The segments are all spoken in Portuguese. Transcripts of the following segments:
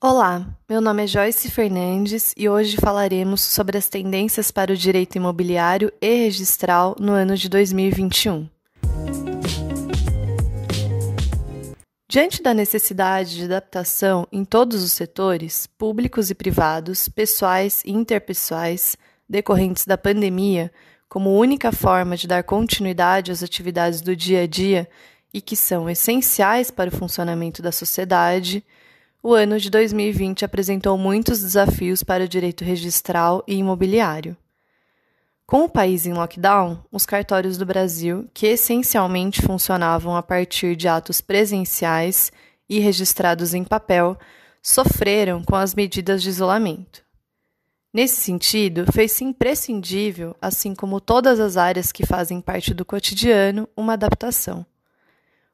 Olá, meu nome é Joyce Fernandes e hoje falaremos sobre as tendências para o direito imobiliário e registral no ano de 2021. Diante da necessidade de adaptação em todos os setores, públicos e privados, pessoais e interpessoais, decorrentes da pandemia, como única forma de dar continuidade às atividades do dia a dia e que são essenciais para o funcionamento da sociedade, o ano de 2020 apresentou muitos desafios para o direito registral e imobiliário. Com o país em lockdown, os cartórios do Brasil, que essencialmente funcionavam a partir de atos presenciais e registrados em papel, sofreram com as medidas de isolamento. Nesse sentido, fez-se imprescindível, assim como todas as áreas que fazem parte do cotidiano, uma adaptação.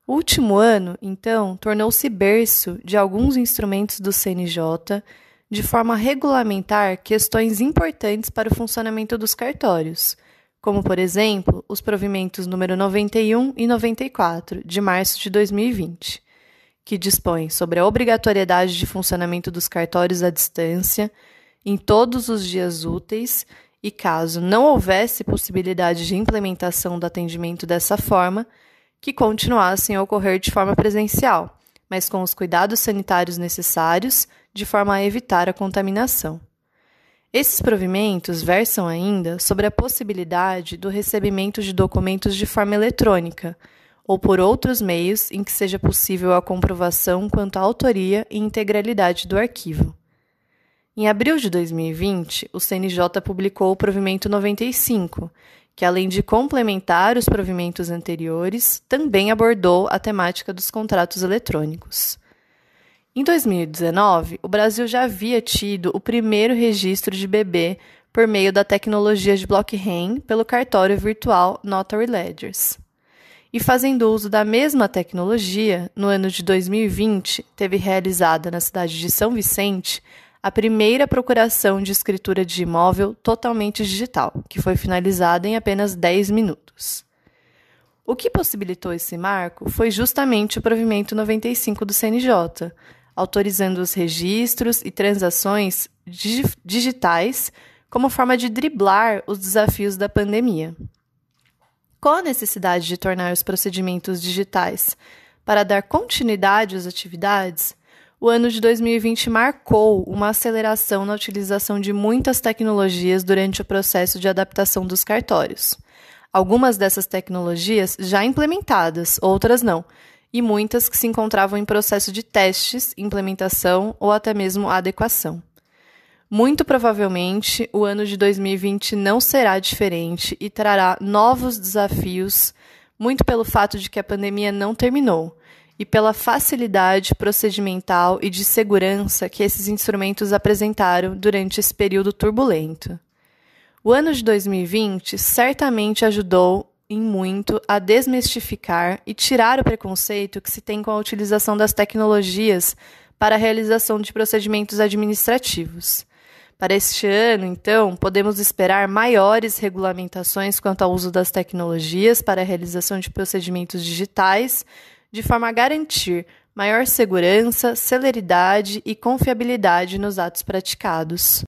O último ano, então, tornou-se berço de alguns instrumentos do CNJ, de forma a regulamentar questões importantes para o funcionamento dos cartórios, como, por exemplo, os provimentos número 91 e 94, de março de 2020, que dispõem sobre a obrigatoriedade de funcionamento dos cartórios à distância em todos os dias úteis e, caso não houvesse possibilidade de implementação do atendimento dessa forma, que continuassem a ocorrer de forma presencial, mas com os cuidados sanitários necessários, de forma a evitar a contaminação. Esses provimentos versam ainda sobre a possibilidade do recebimento de documentos de forma eletrônica ou por outros meios em que seja possível a comprovação quanto à autoria e integralidade do arquivo. Em abril de 2020, o CNJ publicou o provimento 95, que além de complementar os provimentos anteriores, também abordou a temática dos contratos eletrônicos. Em 2019, o Brasil já havia tido o primeiro registro de bebê por meio da tecnologia de blockchain pelo cartório virtual Notary Ledgers. E fazendo uso da mesma tecnologia, no ano de 2020, teve realizada na cidade de São Vicente a primeira procuração de escritura de imóvel totalmente digital, que foi finalizada em apenas 10 minutos. O que possibilitou esse marco foi justamente o provimento 95 do CNJ, autorizando os registros e transações digitais como forma de driblar os desafios da pandemia. Com a necessidade de tornar os procedimentos digitais para dar continuidade às atividades, o ano de 2020 marcou uma aceleração na utilização de muitas tecnologias durante o processo de adaptação dos cartórios. Algumas dessas tecnologias já implementadas, outras não, e muitas que se encontravam em processo de testes, implementação ou até mesmo adequação. Muito provavelmente, o ano de 2020 não será diferente e trará novos desafios, muito pelo fato de que a pandemia não terminou e pela facilidade procedimental e de segurança que esses instrumentos apresentaram durante esse período turbulento. O ano de 2020 certamente ajudou em muito a desmistificar e tirar o preconceito que se tem com a utilização das tecnologias para a realização de procedimentos administrativos. Para este ano, então, podemos esperar maiores regulamentações quanto ao uso das tecnologias para a realização de procedimentos digitais de forma a garantir maior segurança, celeridade e confiabilidade nos atos praticados.